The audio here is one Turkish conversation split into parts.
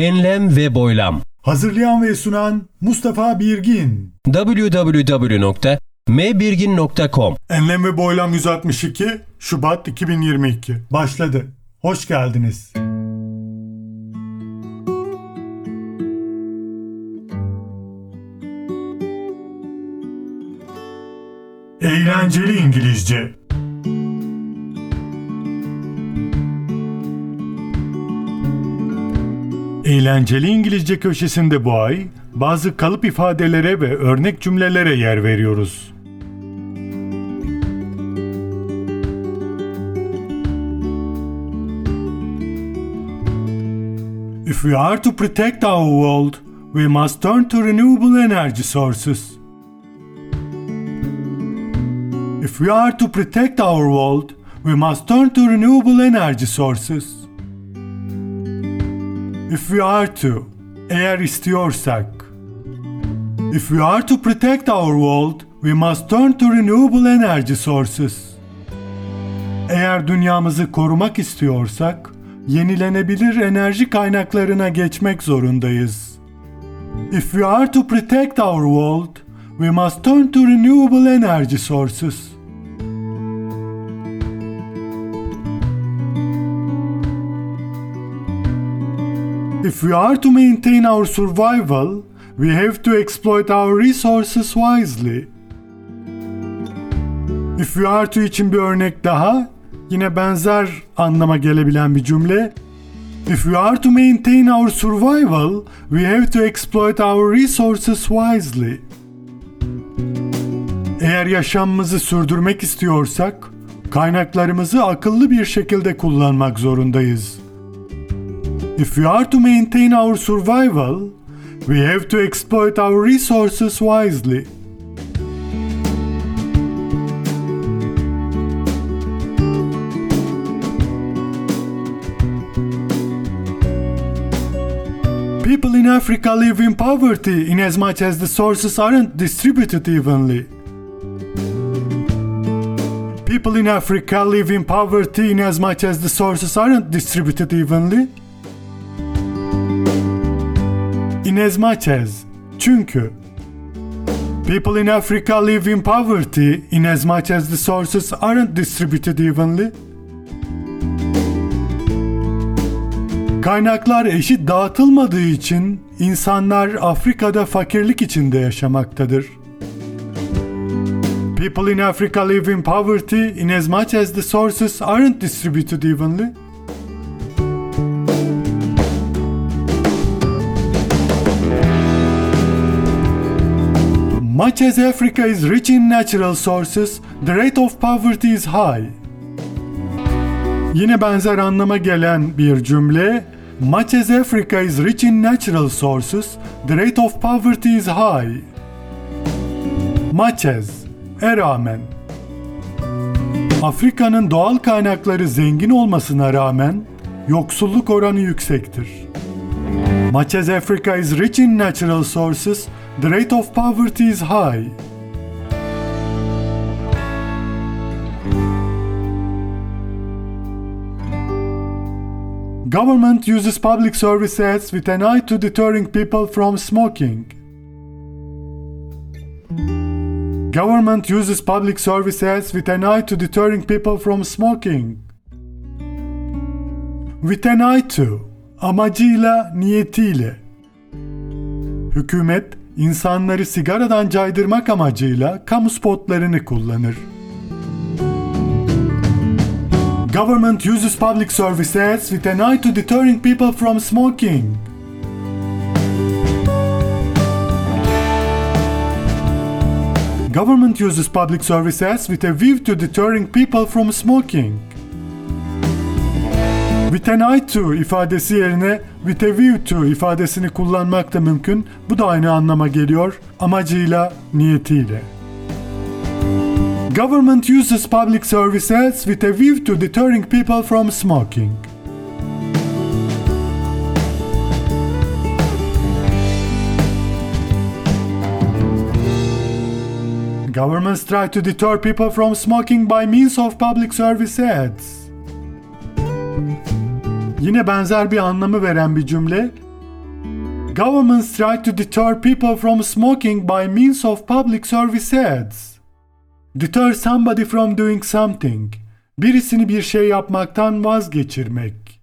Enlem ve boylam Hazırlayan ve sunan Mustafa Birgin. www.mbirgin.com Enlem ve Boylam 162 Şubat 2022 başladı. Hoş geldiniz. Eğlenceli İngilizce Eğlenceli İngilizce köşesinde bu ay bazı kalıp ifadelere ve örnek cümlelere yer veriyoruz. If we are to protect our world, we must turn to renewable energy sources. If we are to protect our world, we must turn to renewable energy sources. If we are to, eğer istiyorsak. If we are to protect our world, we must turn to renewable energy sources. Eğer dünyamızı korumak istiyorsak, yenilenebilir enerji kaynaklarına geçmek zorundayız. If we are to protect our world, we must turn to renewable energy sources. If we are to maintain our survival, we have to exploit our resources wisely. If we are to için bir örnek daha, yine benzer anlama gelebilen bir cümle. If we are to maintain our survival, we have to exploit our resources wisely. Eğer yaşamımızı sürdürmek istiyorsak, kaynaklarımızı akıllı bir şekilde kullanmak zorundayız. If we are to maintain our survival, we have to exploit our resources wisely. People in Africa live in poverty inasmuch as the sources aren't distributed evenly. People in Africa live in poverty inasmuch as the sources aren't distributed evenly. Inasmuch as, çünkü. People in Africa live in poverty inasmuch as the sources aren't distributed evenly. Kaynaklar eşit dağıtılmadığı için insanlar Afrika'da fakirlik içinde yaşamaktadır. People in Africa live in poverty inasmuch as the sources aren't distributed evenly. Much as Africa is rich in natural sources, the rate of poverty is high. Yine benzer anlama gelen bir cümle. Much as Africa is rich in natural sources, the rate of poverty is high. Much as, e rağmen. Afrika'nın doğal kaynakları zengin olmasına rağmen yoksulluk oranı yüksektir. Much as Africa is rich in natural sources, the rate of poverty is high. Government uses public service ads with an eye to deterring people from smoking. Government uses public service ads with an eye to deterring people from smoking. With an eye to, amacıyla, niyetiyle. Hükümet, insanları sigaradan caydırmak amacıyla kamu spotlarını kullanır. Government uses public service ads with an eye to deterring people from smoking. Government uses public service ads with a view to deterring people from smoking. With an eye to ifadesi yerine with a view to ifadesini kullanmak da mümkün. Bu da aynı anlama geliyor. Amacıyla, niyetiyle. Government uses public service ads with a view to deterring people from smoking. Governments try to deter people from smoking by means of public service ads. Yine benzer bir anlamı veren bir cümle. Governments try to deter people from smoking by means of public service ads. Deter somebody from doing something. Birisini bir şey yapmaktan vazgeçirmek.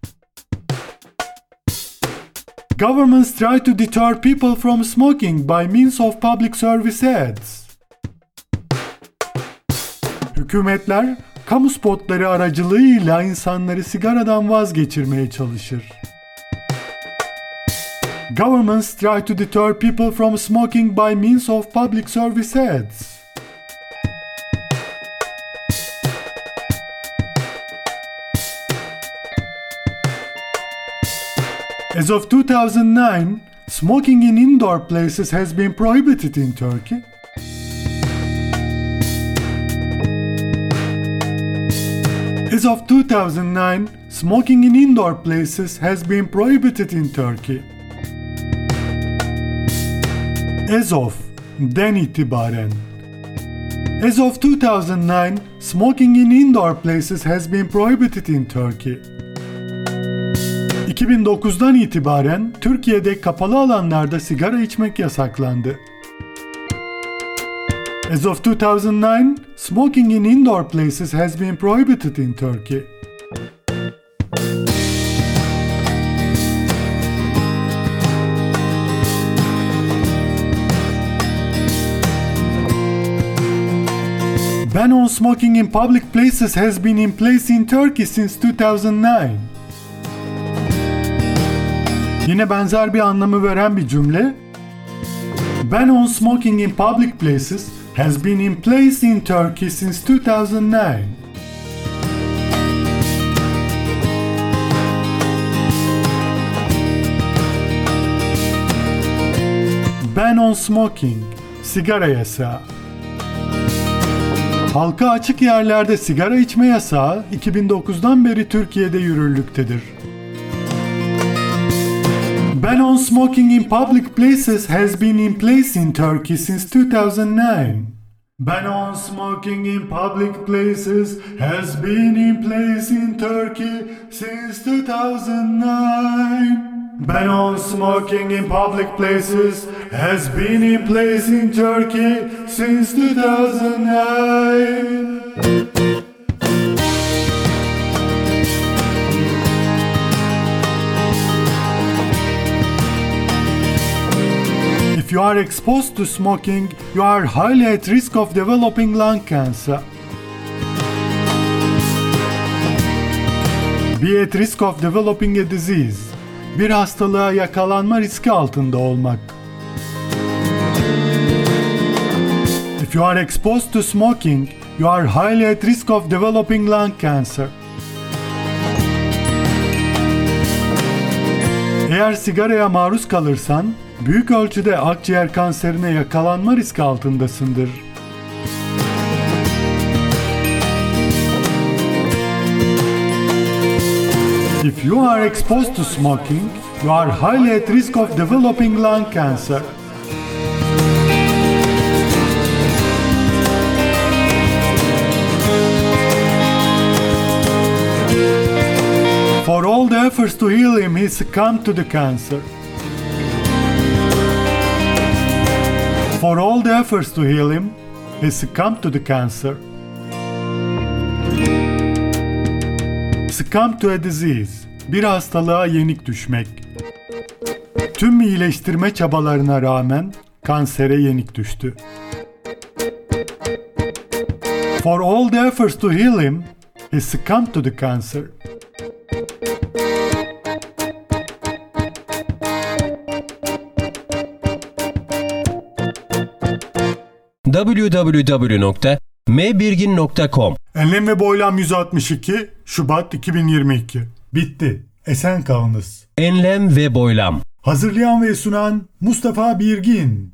Governments try to deter people from smoking by means of public service ads. Hükümetler kamu spotları aracılığıyla insanları sigaradan vazgeçirmeye çalışır. Governments try to deter people from smoking by means of public service ads. As of 2009, smoking in indoor places has been prohibited in Turkey. Of 2009, smoking in indoor places has been prohibited in Turkey. As of den itibaren. As of 2009, smoking in indoor places has been prohibited in Turkey. 2009'dan itibaren Türkiye'de kapalı alanlarda sigara içmek yasaklandı. As of 2009, smoking in indoor places has been prohibited in Turkey. Ban on smoking in public places has been in place in Turkey since 2009. Yine benzer bir anlamı veren bir cümle. Ban on smoking in public places has been in place in Turkey since 2009. Ban on smoking, sigara yasağı. Halka açık yerlerde sigara içme yasağı 2009'dan beri Türkiye'de yürürlüktedir. Ban on smoking in public places has been in place in Turkey since 2009. Ban on smoking in public places has been in place in Turkey since 2009. Ban on smoking in public places has been in place in Turkey since 2009. If you are exposed to smoking, you are highly at risk of developing lung cancer. Be at risk of developing a disease. Bir hastalığa yakalanma riski altında olmak. If you are exposed to smoking, you are highly at risk of developing lung cancer. Eğer sigaraya maruz kalırsan, büyük ölçüde akciğer kanserine yakalanma riski altındasındır. If you are exposed to smoking, you are highly at risk of developing lung cancer. For all the efforts to heal him, he succumbed to the cancer. For all the efforts to heal him, he succumbed to the cancer. Succumb to a disease, bir hastalığa yenik düşmek. Tüm iyileştirme çabalarına rağmen kansere yenik düştü. For all the efforts to heal him, he succumbed to the cancer. www.mbirgin.com Enlem ve Boylam 162 Şubat 2022 Bitti. Esen kalınız. Enlem ve boylam. Hazırlayan ve sunan Mustafa Birgin.